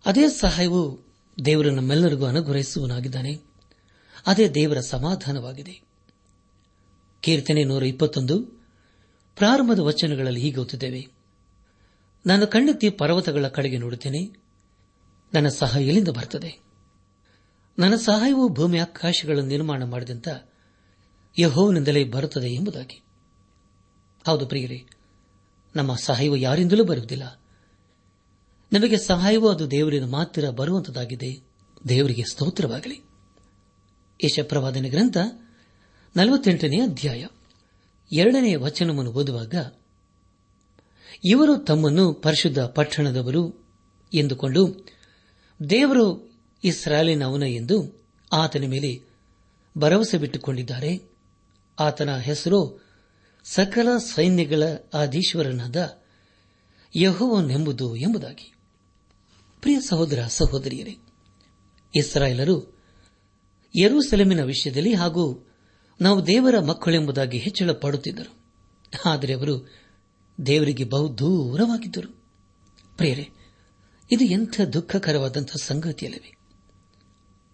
Speaker 1: ಅದೇ ಸಹಾಯವು ದೇವರು ನಮ್ಮೆಲ್ಲರಿಗೂ ಅನುಗ್ರಹಿಸುವನಾಗಿದ್ದಾನೆ ಅದೇ ದೇವರ ಸಮಾಧಾನವಾಗಿದೆ. ಕೀರ್ತನೆ ನೂರ ಇಪ್ಪತ್ತೊಂದು, ಪ್ರಾರಂಭದ ವಚನಗಳಲ್ಲಿ ಹೀಗೆ ಓದುತ್ತೇವೆ ನಾನು ಕಣ್ಣೆತ್ತಿ ಪರ್ವತಗಳ ಕಡೆಗೆ ನೋಡುತ್ತೇನೆ. ನನ್ನ ಸಹಾಯ ಎಲ್ಲಿಂದ ಬರುತ್ತದೆ? ನನ್ನ ಸಹಾಯವು ಭೂಮಿ ಆಕಾಶಗಳನ್ನು ನಿರ್ಮಾಣ ಮಾಡಿದಂತ ಯಹೋವನಿಂದಲೇ ಬರುತ್ತದೆ ಎಂಬುದಾಗಿ. ಹೌದು ಪ್ರಿಯರೇ, ನಮ್ಮ ಸಹಾಯವು ಯಾರಿಂದಲೂ ಬರುವುದಿಲ್ಲ. ನಮಗೆ ಸಹಾಯವೂ ಅದು ದೇವರಿಂದ ಮಾತ್ರ ಬರುವಂತದಾಗಿದೆ ದೇವರಿಗೆ ಸ್ತೋತ್ರವಾಗಲಿ. ಯಶಪ್ರವಾದನೆ ಗ್ರಂಥ ನಲವತ್ತೆಂಟನೇ ಅಧ್ಯಾಯ. ಎರಡನೇ ವಚನವನ್ನು ಓದುವಾಗ, ಇವರು ತಮ್ಮನ್ನು ಪರಿಶುದ್ಧ ಪಟ್ಟಣದವರು ಎಂದುಕೊಂಡು, ದೇವರು ಇಸ್ರಾಲಿನವನ ಎಂದು ಆತನ ಮೇಲೆ ಭರವಸೆ ಬಿಟ್ಟುಕೊಂಡಿದ್ದಾರೆ. ಆತನ ಹೆಸರು ಸಕಲ ಸೈನ್ಯಗಳ ಆದೀಶ್ವರನಾದ ಯಹೋವನೆಂಬುದು ಎಂಬುದಾಗಿ. ಪ್ರಿಯ ಸಹೋದರ ಸಹೋದರಿಯರೇ, ಇಸ್ರಾಯೇಲರು ಯರೂಸೆಲೆಮಿನ ವಿಷಯದಲ್ಲಿ ಹಾಗೂ ನಾವು ದೇವರ ಮಕ್ಕಳೆಂಬುದಾಗಿ ಹೆಚ್ಚಳ ಪಡುತ್ತಿದ್ದರು ಆದರೆ ಅವರು ದೇವರಿಗೆ ಬಹು ದೂರವಾಗಿದ್ದರು. ಪ್ರಿಯರೇ, ಇದು ಎಂಥ ದುಃಖಕರವಾದಂಥ ಸಂಗತಿಯಲ್ಲವೇ.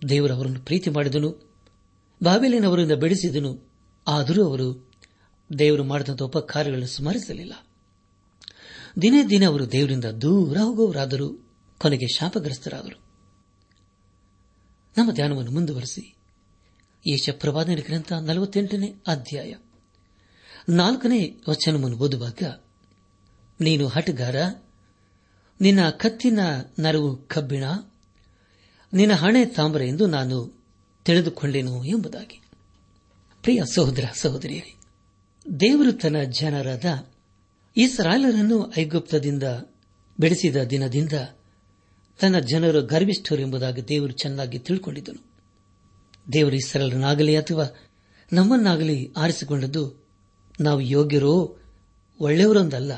Speaker 1: ದೇವರು ಅವರನ್ನು ಪ್ರೀತಿ ಮಾಡಿದನು ಬಾಬೆಲಿನವರಿಂದ ಬೆಳೆಸಿದನು, ಆದರೂ ಅವರು ದೇವರು ಮಾಡಿದಂಥ ಉಪಕಾರ್ಯಗಳನ್ನು ಸ್ಮರಿಸಲಿಲ್ಲ. ದಿನೇ ದಿನೇ ಅವರು ದೇವರಿಂದ ದೂರ ಹೋಗುವವರಾದರು. ಕೊನೆಗೆ ಶಾಪಗ್ರಸ್ತರಾದರು. ನಮ್ಮ ಧ್ಯಾನವನ್ನು ಮುಂದುವರೆಸಿ. ಯೇಷ ಪ್ರವಾದನ ಗ್ರಂಥ ನಲವತ್ತೆಂಟನೇ ಅಧ್ಯಾಯ. ನಾಲ್ಕನೇ ವಚನವನ್ನು ಓದುವಾಗ, ನೀನು ಹಟಗಾರ, ನಿನ್ನ ಕತ್ತಿನ ನರವು ಕಬ್ಬಿಣ, ನಿನ್ನ ಹಣೆ ತಾಮ್ರ ಎಂದು ನಾನು ತಿಳಿದುಕೊಂಡೆನು ಎಂಬುದಾಗಿ. ಪ್ರಿಯ ಸಹೋದರ, ಸಹೋದರಿಯರೇ, ದೇವರು ತನ್ನ ಜನರಾದ ಇಸ್ರಾಯ್ಲರನ್ನು ಐಗುಪ್ತದಿಂದ ಬಿಡಿಸಿದ ದಿನದಿಂದ ತನ್ನ ಜನರು ಗರ್ವಿಷ್ಠರು ಎಂಬುದಾಗಿ ದೇವರು ಚೆನ್ನಾಗಿ ತಿಳ್ಕೊಂಡಿದ್ದನು. ದೇವರು ಇಸರಲ್ಲನಾಗಲಿ ಅಥವಾ ನಮ್ಮನ್ನಾಗಲಿ ಆರಿಸಿಕೊಂಡದ್ದು ನಾವು ಯೋಗ್ಯರೋ ಒಳ್ಳೆಯವರೊಂದಲ್ಲ.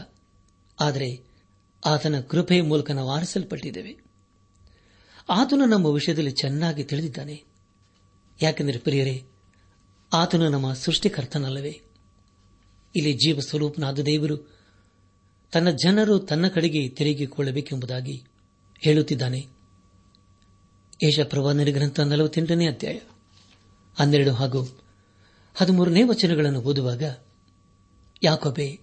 Speaker 1: ಆದರೆ ಆತನ ಕೃಪೆಯ ಮೂಲಕ ನಾವು ಆರಿಸಲ್ಪಟ್ಟಿದ್ದೇವೆ. ಆತನು ನಮ್ಮ ವಿಷಯದಲ್ಲಿ ಚೆನ್ನಾಗಿ ತಿಳಿದಿದ್ದಾನೆ. ಯಾಕೆಂದರೆ ಪ್ರಿಯರೇ, ಆತನು ನಮ್ಮ ಸೃಷ್ಟಿಕರ್ತನಲ್ಲವೇ. ಇಲ್ಲಿ ಜೀವ ಸ್ವರೂಪನಾದ ದೇವರು ತನ್ನ ಜನರು ತನ್ನ ಕಡೆಗೆ ತಿರುಗಿಕೊಳ್ಳಬೇಕೆಂಬುದಾಗಿ ಹೇಳುತ್ತಿದ್ದಾನೆ. ಏಷ ಪ್ರವಾದನ ಗ್ರಂಥ ನಲವತ್ತೆಂಟನೇ ಅಧ್ಯಾಯ. ಹನ್ನೆರಡು ಹಾಗೂ ಹದಿಮೂರನೇ ವಚನಗಳನ್ನು ಓದುವಾಗ, ಯಾಕೊಬೆ,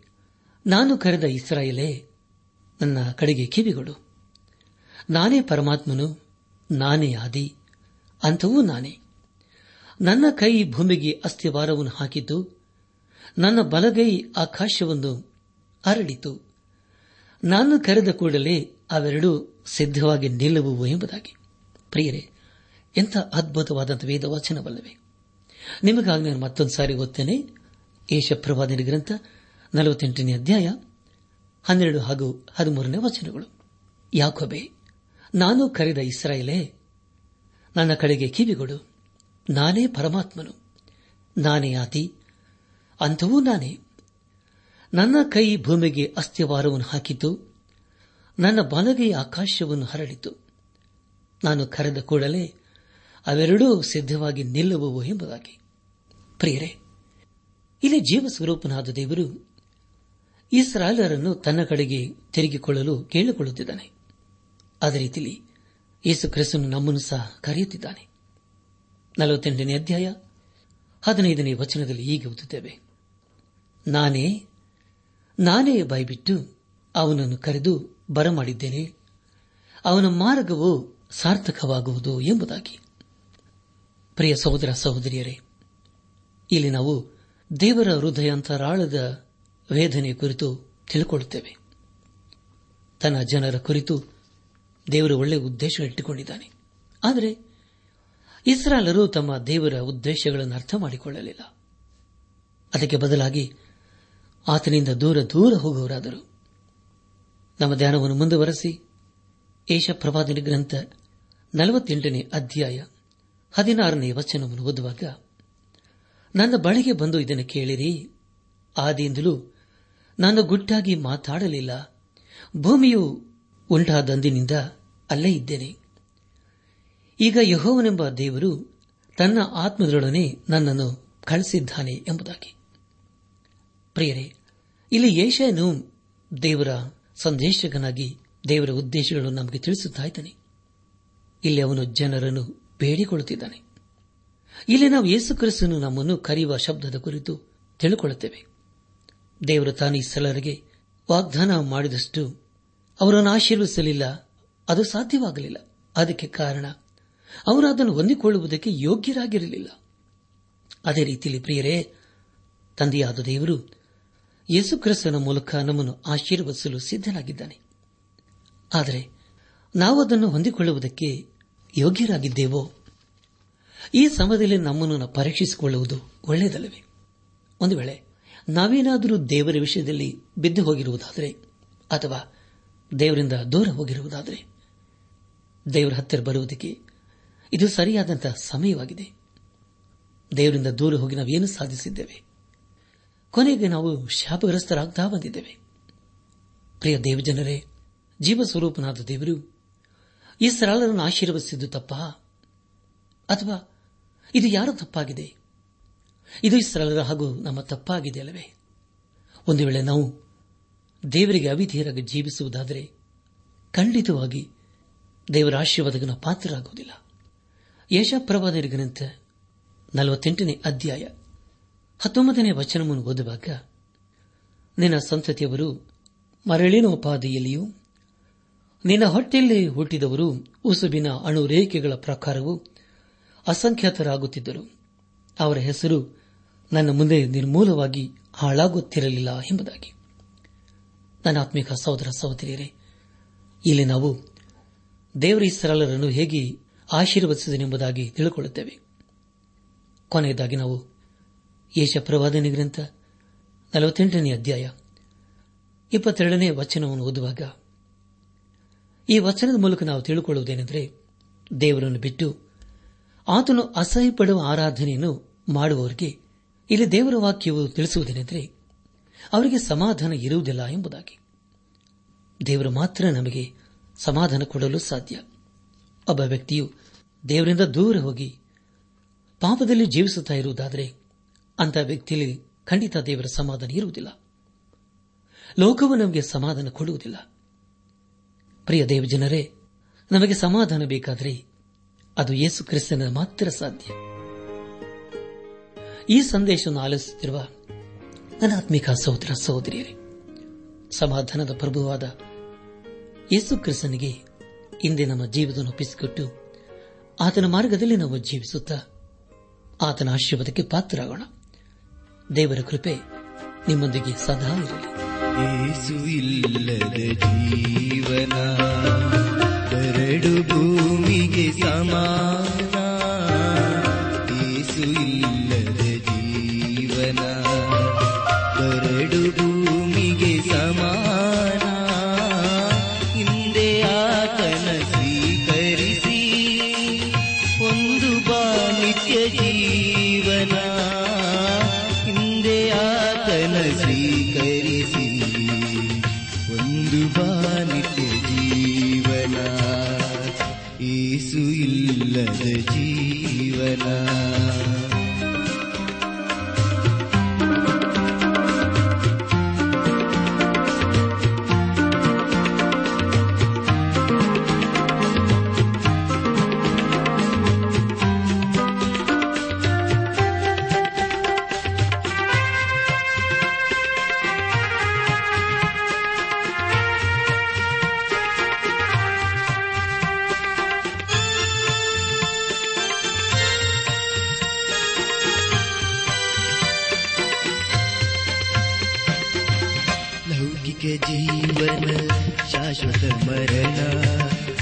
Speaker 1: ನಾನು ಕರೆದ ಇಸ್ರಾಯೇಲೇ, ನನ್ನ ಕಡೆಗೆ ಕಿವಿಗಳು ನಾನೇ ಪರಮಾತ್ಮನು, ನಾನೇ ಆದಿ, ಅಂಥವೂ ನಾನೇ. ನನ್ನ ಕೈ ಭೂಮಿಗೆ ಅಸ್ಥಿವಾರವನ್ನು ಹಾಕಿದ್ದು, ನನ್ನ ಬಲಗೈ ಆಕಾಶವನ್ನು ಅರಳಿತು. ನಾನು ಕರೆದ ಕೂಡಲೇ ಅವೆರಡೂ ಸಿದ್ಧವಾಗಿ ನಿಲ್ಲುವುವು ಎಂಬುದಾಗಿ. ಪ್ರಿಯರೇ, ಎಂಥ ಅದ್ಭುತವಾದಂಥ ವೇದ ವಚನವಲ್ಲವೇ ನಿಮಗಾಗಿ ನಾನು ಮತ್ತೊಂದು ಸಾರಿ ಓದ್ತೇನೆ. ಏಷಪ್ರವಾದಿನ ಗ್ರಂಥ ನಲವತ್ತೆಂಟನೇ ಅಧ್ಯಾಯ ಹನ್ನೆರಡು ಹಾಗೂ ಹದಿಮೂರನೇ ವಚನಗಳು. ಯಾಕೊಬೆ, ನಾನು ಕರೆದ ಇಸ್ರಾಯೇಲೇ, ನನ್ನ ಕಡೆಗೆ ಕಿವಿಗೊಡು. ನಾನೇ ಪರಮಾತ್ಮನು. ನಾನೇ ಆತಿ. ಅಂಥವೂ ನಾನೇ. ನನ್ನ ಕೈ ಭೂಮಿಗೆ ಅಸ್ಥಿವಾರವನ್ನು ಹಾಕಿತು. ನನ್ನ ಬಲಗೈ ಆಕಾಶವನ್ನು ಹರಡಿತು. ನಾನು ಕರೆದ ಕೂಡಲೇ ಅವೆರಡೂ ಸಿದ್ಧವಾಗಿ ನಿಲ್ಲುವವು ಎಂಬುದಾಗಿ. ಪ್ರಿಯರೇ, ಇಲ್ಲಿ ಜೀವಸ್ವರೂಪನಾದ ದೇವರು ಇಸ್ರಾಲರನ್ನು ತನ್ನ ಕಡೆಗೆ ತಿರುಗಿಕೊಳ್ಳಲು ಕೇಳಿಕೊಳ್ಳುತ್ತಿದ್ದಾನೆ. ಅದೇ ರೀತಿಯಲ್ಲಿ ಯೇಸು ಕ್ರಿಸ್ತನು ನಮ್ಮನ್ನು ಸಹ ಕರೆಯುತ್ತಿದ್ದಾನೆ. ನಲವತ್ತೆಂಟನೇ ಅಧ್ಯಾಯ ಹದಿನೈದನೇ ವಚನದಲ್ಲಿ ಹೀಗೆ ಓದುತ್ತೇವೆ. ನಾನೇ ನಾನೇ ಬಾಯ್ಬಿಟ್ಟು ಅವನನ್ನು ಕರೆದು ಬರಮಾಡಿದ್ದೇನೆ. ಅವನ ಮಾರ್ಗವು ಸಾರ್ಥಕವಾಗುವುದು ಎಂಬುದಾಗಿ. ಪ್ರಿಯ ಸಹೋದರ ಸಹೋದರಿಯರೇ, ಇಲ್ಲಿ ನಾವು ದೇವರ ಹೃದಯಾಂತರಾಳದ ವೇದನೆ ಕುರಿತು ತಿಳ್ಕೊಳ್ಳುತ್ತೇವೆ. ತನ್ನ ಜನರ ಕುರಿತು ದೇವರು ಒಳ್ಳೆಯ ಉದ್ದೇಶ ಇಟ್ಟುಕೊಂಡಿದ್ದಾನೆ. ಆದರೆ ಇಸ್ರಾಲರು ತಮ್ಮ ದೇವರ ಉದ್ದೇಶಗಳನ್ನು ಅರ್ಥ ಮಾಡಿಕೊಳ್ಳಲಿಲ್ಲ. ಅದಕ್ಕೆ ಬದಲಾಗಿ ಆತನಿಂದ ದೂರ ದೂರ ಹೋಗುವರಾದರು ನಮ್ಮ ಧ್ಯಾನವನ್ನು ಮುಂದುವರೆಸಿ ಏಷಪ್ರವಾದನೆ ಗ್ರಂಥ ನಲವತ್ತೆಂಟನೇ ಅಧ್ಯಾಯ ಹದಿನಾರನೇ ವಚನವನ್ನು ಓದುವಾಗ, ನನ್ನ ಬಳಿಗೆ ಬಂದು ಇದನ್ನು ಕೇಳಿರಿ. ಆದಿಯಿಂದಲೂ ನಾನು ಗುಟ್ಟಾಗಿ ಮಾತಾಡಲಿಲ್ಲ. ಭೂಮಿಯು ಉಂಟಾದಂದಿನಿಂದ ಅಲ್ಲೇ ಇದ್ದೇನೆ. ಈಗ ಯಹೋವನೆಂಬ ದೇವರು ತನ್ನ ಆತ್ಮದೊಡನೆ ನನ್ನನ್ನು ಕಳಿಸಿದ್ದಾನೆ ಎಂಬುದಾಗಿ. ಪ್ರಿಯರೇ, ಇಲ್ಲಿ ಯೇಷನು ದೇವರ ಸಂದೇಶಕನಾಗಿ ದೇವರ ಉದ್ದೇಶಗಳನ್ನು ನಮಗೆ ತಿಳಿಸುತ್ತಾ ಇದ್ದಾನೆ ಇಲ್ಲಿ ಅವನು ಜನರನ್ನು ಬೇಡಿಕೊಳ್ಳುತ್ತಿದ್ದಾನೆ. ಇಲ್ಲಿ ನಾವು ಯೇಸು ಕ್ರಿಸ್ತನು ನಮ್ಮನ್ನು ಕರೆಯುವ ಶಬ್ದದ ಕುರಿತು ತಿಳಿಕೊಳ್ಳುತ್ತೇವೆ. ದೇವರು ತಾನೀ ಸಲರಿಗೆ ವಾಗ್ದಾನ ಮಾಡಿದಷ್ಟು ಅವರನ್ನು ಆಶೀರ್ವಿಸಲಿಲ್ಲ ಅದು ಸಾಧ್ಯವಾಗಲಿಲ್ಲ. ಅದಕ್ಕೆ ಕಾರಣ ಅವರು ಅದನ್ನು ಹೊಂದಿಕೊಳ್ಳುವುದಕ್ಕೆ ಯೋಗ್ಯರಾಗಿರಲಿಲ್ಲ. ಅದೇ ರೀತಿಯಲ್ಲಿ ಪ್ರಿಯರೇ, ತಂದೆಯಾದ ದೇವರು ಯೇಸು ಕ್ರಿಸ್ತನ ಮೂಲಕ ನಮ್ಮನ್ನು ಆಶೀರ್ವದಿಸಲು ಸಿದ್ದನಾಗಿದ್ದಾನೆ ಆದರೆ ನಾವು ಅದನ್ನು ಹೊಂದಿಕೊಳ್ಳುವುದಕ್ಕೆ ಯೋಗ್ಯರಾಗಿದ್ದೇವೋ? ಈ ಸಮಯದಲ್ಲಿ ನಮ್ಮನ್ನು ಪರೀಕ್ಷಿಸಿಕೊಳ್ಳುವುದು ಒಳ್ಳೆಯದಲ್ಲವೇ? ಒಂದು ವೇಳೆ ನಾವೇನಾದರೂ ದೇವರ ವಿಷಯದಲ್ಲಿ ಬಿದ್ದು ಹೋಗಿರುವುದಾದರೆ, ಅಥವಾ ದೇವರಿಂದ ದೂರ ಹೋಗಿರುವುದಾದರೆ, ದೇವರ ಹತ್ತಿರ ಬರುವುದಕ್ಕೆ ಇದು ಸರಿಯಾದಂತಹ ಸಮಯವಾಗಿದೆ. ದೇವರಿಂದ ದೂರ ಹೋಗಿ ನಾವೇನು ಸಾಧಿಸಿದ್ದೇವೆ? ಕೊನೆಗೆ ನಾವು ಶಾಪಗ್ರಸ್ತರಾಗ್ತಾ ಬಂದಿದ್ದೇವೆ. ಪ್ರಿಯ ದೇವಜನರೇ ಜೀವ ಸ್ವರೂಪನಾದ ದೇವರು ಈ ಸರಳರನ್ನು ಆಶೀರ್ವದಿಸಿದ್ದು ತಪ್ಪ? ಅಥವಾ ಇದು ಯಾರ ತಪ್ಪಾಗಿದೆ? ಇದು ಈ ಸರಳರ ಹಾಗೂ ನಮ್ಮ ತಪ್ಪಾಗಿದೆ ಅಲ್ಲವೇ? ಒಂದು ವೇಳೆ ನಾವು ದೇವರಿಗೆ ಅವಿಧೇಯರಾಗಿ ಜೀವಿಸುವುದಾದರೆ ಖಂಡಿತವಾಗಿ ದೇವರ ಆಶೀರ್ವಾದಕ್ಕೆ ನಾವು ಪಾತ್ರರಾಗುವುದಿಲ್ಲ. ಯಶಪ್ರವಾದರಿಗನಂತ ನಲವತ್ತೆಂಟನೇ ಅಧ್ಯಾಯ. ಹತ್ತೊಂಬತ್ತನೇ ವಚನವನ್ನು ಓದುವಾಗ, ನಿನ್ನ ಸಂತತಿಯವರು ಮರಳಿನ ಉಪಾದಿಯಲ್ಲಿಯೂ, ನಿನ್ನ ಹೊಟ್ಟೆಯಲ್ಲಿ ಹುಟ್ಟಿದವರು ಉಸುಬಿನ ಅಣುರೇಖೆಗಳ ಪ್ರಕಾರವು ಅಸಂಖ್ಯಾತರಾಗುತ್ತಿದ್ದರು. ಅವರ ಹೆಸರು ನನ್ನ ಮುಂದೆ ನಿರ್ಮೂಲವಾಗಿ ಹಾಳಾಗುತ್ತಿರಲಿಲ್ಲ ಎಂಬುದಾಗಿ. ನನ್ನ ಆತ್ಮಿಕ ಸಹೋದರ ಸಹೋದರಿಯರೇ, ಇಲ್ಲಿ ನಾವು ದೇವರ ಸರಳರನ್ನು ಹೇಗೆ ಆಶೀರ್ವದಿಸಿದನೆಂಬುದಾಗಿ ತಿಳಿದುಕೊಳ್ಳುತ್ತೇವೆ ಕೊನೆಯದಾಗಿ ನಾವು ಯೇಷ ಪ್ರವಾದನೆ ಗ್ರಂಥ ನಲವತ್ತೆಂಟನೇ ಅಧ್ಯಾಯ, ಇಪ್ಪತ್ತೆರಡನೇ ವಚನವನ್ನು ಓದುವಾಗ, ಈ ವಚನದ ಮೂಲಕ ನಾವು ತಿಳಿದುಕೊಳ್ಳುವುದೇನೆಂದರೆ ದೇವರನ್ನು ಬಿಟ್ಟು ಆತನು ಅಸಹ್ಯಪಡುವ ಆರಾಧನೆಯನ್ನು ಮಾಡುವವರಿಗೆ ಇಲ್ಲಿ ದೇವರ ವಾಕ್ಯವು ತಿಳಿಸುವುದೇನೆಂದರೆ, ಅವರಿಗೆ ಸಮಾಧಾನ ಇರುವುದಿಲ್ಲ ಎಂಬುದಾಗಿ. ದೇವರು ಮಾತ್ರ ನಮಗೆ ಸಮಾಧಾನ ಕೊಡಲು ಸಾಧ್ಯ. ಒಬ್ಬ ವ್ಯಕ್ತಿಯು ದೇವರಿಂದ ದೂರ ಹೋಗಿ ಪಾಪದಲ್ಲಿ ಜೀವಿಸುತ್ತಾ ಇರುವುದಾದರೆ ಅಂತಹ ವ್ಯಕ್ತಿಯಲ್ಲಿ ಖಂಡಿತ ದೇವರ ಸಮಾಧಾನ ಇರುವುದಿಲ್ಲ. ಲೋಕವು ನಮಗೆ ಸಮಾಧಾನ ಕೊಡುವುದಿಲ್ಲ. ಪ್ರಿಯ ದೇವಜನರೇ, ನಮಗೆ ಸಮಾಧಾನ ಬೇಕಾದರೆ ಅದು ಯೇಸು ಕ್ರಿಸ್ತನ ಮಾತ್ರ ಸಾಧ್ಯ. ಈ ಸಂದೇಶವನ್ನು ಆಲಿಸುತ್ತಿರುವ ಆತ್ಮಿಕ ಸಹೋದರ ಸಹೋದರಿಯರೇ, ಸಮಾಧಾನದ ಪ್ರಭುವಾದ ಯೇಸು ಕ್ರಿಸ್ತನಿಗೆ ಹಿಂದೆ ನಮ್ಮ ಜೀವನವನ್ನು ಒಪ್ಪಿಸಿಕೊಟ್ಟು ಆತನ ಮಾರ್ಗದಲ್ಲಿ ನಾವು ಜೀವಿಸುತ್ತಾ ಆತನ ಆಶೀರ್ವಾದಕ್ಕೆ ಪಾತ್ರರಾಗೋಣ. ದೇವರ ಕೃಪೆ ನಿಮ್ಮೊಂದಿಗೆ ಸದಾ ಇರಲಿ.
Speaker 2: ಏಸು ಇಲ್ಲದ ಜೀವನ ಎರಡು ಭೂಮಿಗೆ ಸಮಾನ. ಏಸು ಇಲ್ಲದ ಜೀವನ ಎರಡು ಭೂಮಿಗೆ ಸಮಾನ. ಹಿಂದೆ ಆತನ ಸ್ವೀಕರಿಸಿ, ಒಂದು ಬಾ ನಿತ್ಯ ಜೀವನ. ಇಲ್ಲದ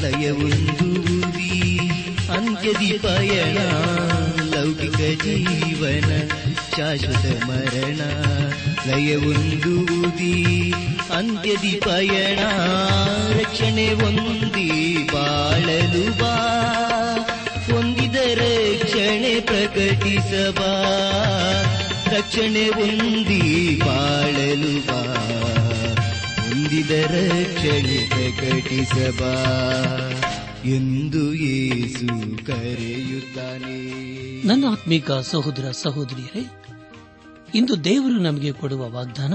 Speaker 2: ಲಯವೊಂದೂದಿ ಅಂತ್ಯದಿ ಪಯಣ, ಲೌಕಿಕ ಜೀವನ, ಶಾಶ್ವತ ಮರಣ ಲಯವೊಂದೂದಿ ಅಂತ್ಯದಿ ಪಯಣ, ರಕ್ಷಣೆ ಒಂದಿ ಬಾಳಲು ಬಾ, ಹೊಂದಿದ ರಕ್ಷಣೆ ಪ್ರಕಟಿಸಬಾ, ರಕ್ಷಣೆ ಒಂದಿ ಬಾಳಲು ಬಾ. ಹೊಂದಿದ ರಕ್ಷಣೆ ಪ್ರಕಟಿಸಬ ಎಂದು ಯೇಸು ಕರೆಯುತ್ತಾನೆ.
Speaker 1: ನನ್ನ ಆತ್ಮೀಕ ಸಹೋದರ ಸಹೋದರಿಯರೇ, ಇಂದು ದೇವರು ನಮಗೆ ಕೊಡುವ ವಾಗ್ದಾನ,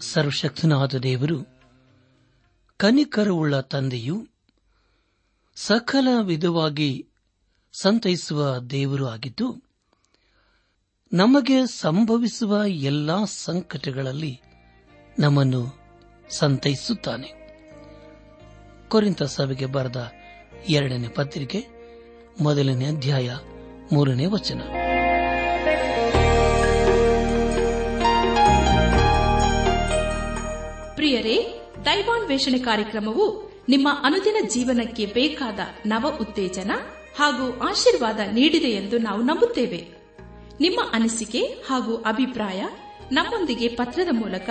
Speaker 1: ಸರ್ವಶಕ್ತನಾದ ದೇವರು, ಕನಿಕರವುಳ್ಳ ತಂದೆಯು ಸಕಲ ವಿಧವಾಗಿ ಸಂತೈಸುವ ದೇವರು ಆಗಿದ್ದು, ನಮಗೆ ಸಂಭವಿಸುವ ಎಲ್ಲಾ ಸಂಕಟಗಳಲ್ಲಿ ನಮ್ಮನ್ನು ಸಂತೈಸುತ್ತಾನೆ. ಕೊರಿಂತ ಸಭೆಗೆ ಬರೆದ ಎರಡನೇ ಪತ್ರಿಕೆ, ಮೊದಲನೇ ಅಧ್ಯಾಯ, ಮೂರನೇ ವಚನ.
Speaker 3: ಪ್ರಿಯರೇ, ದೈವಾನ್ವೇಷಣೆ ಕಾರ್ಯಕ್ರಮವು ನಿಮ್ಮ ಅನುದಿನ ಜೀವನಕ್ಕೆ ಬೇಕಾದ ನವ ಉತ್ತೇಜನ ಹಾಗೂ ಆಶೀರ್ವಾದ ನೀಡಿದೆ ಎಂದು ನಾವು ನಂಬುತ್ತೇವೆ. ನಿಮ್ಮ ಅನಿಸಿಕೆ ಹಾಗೂ ಅಭಿಪ್ರಾಯ ನಮ್ಮೊಂದಿಗೆ ಪತ್ರದ ಮೂಲಕ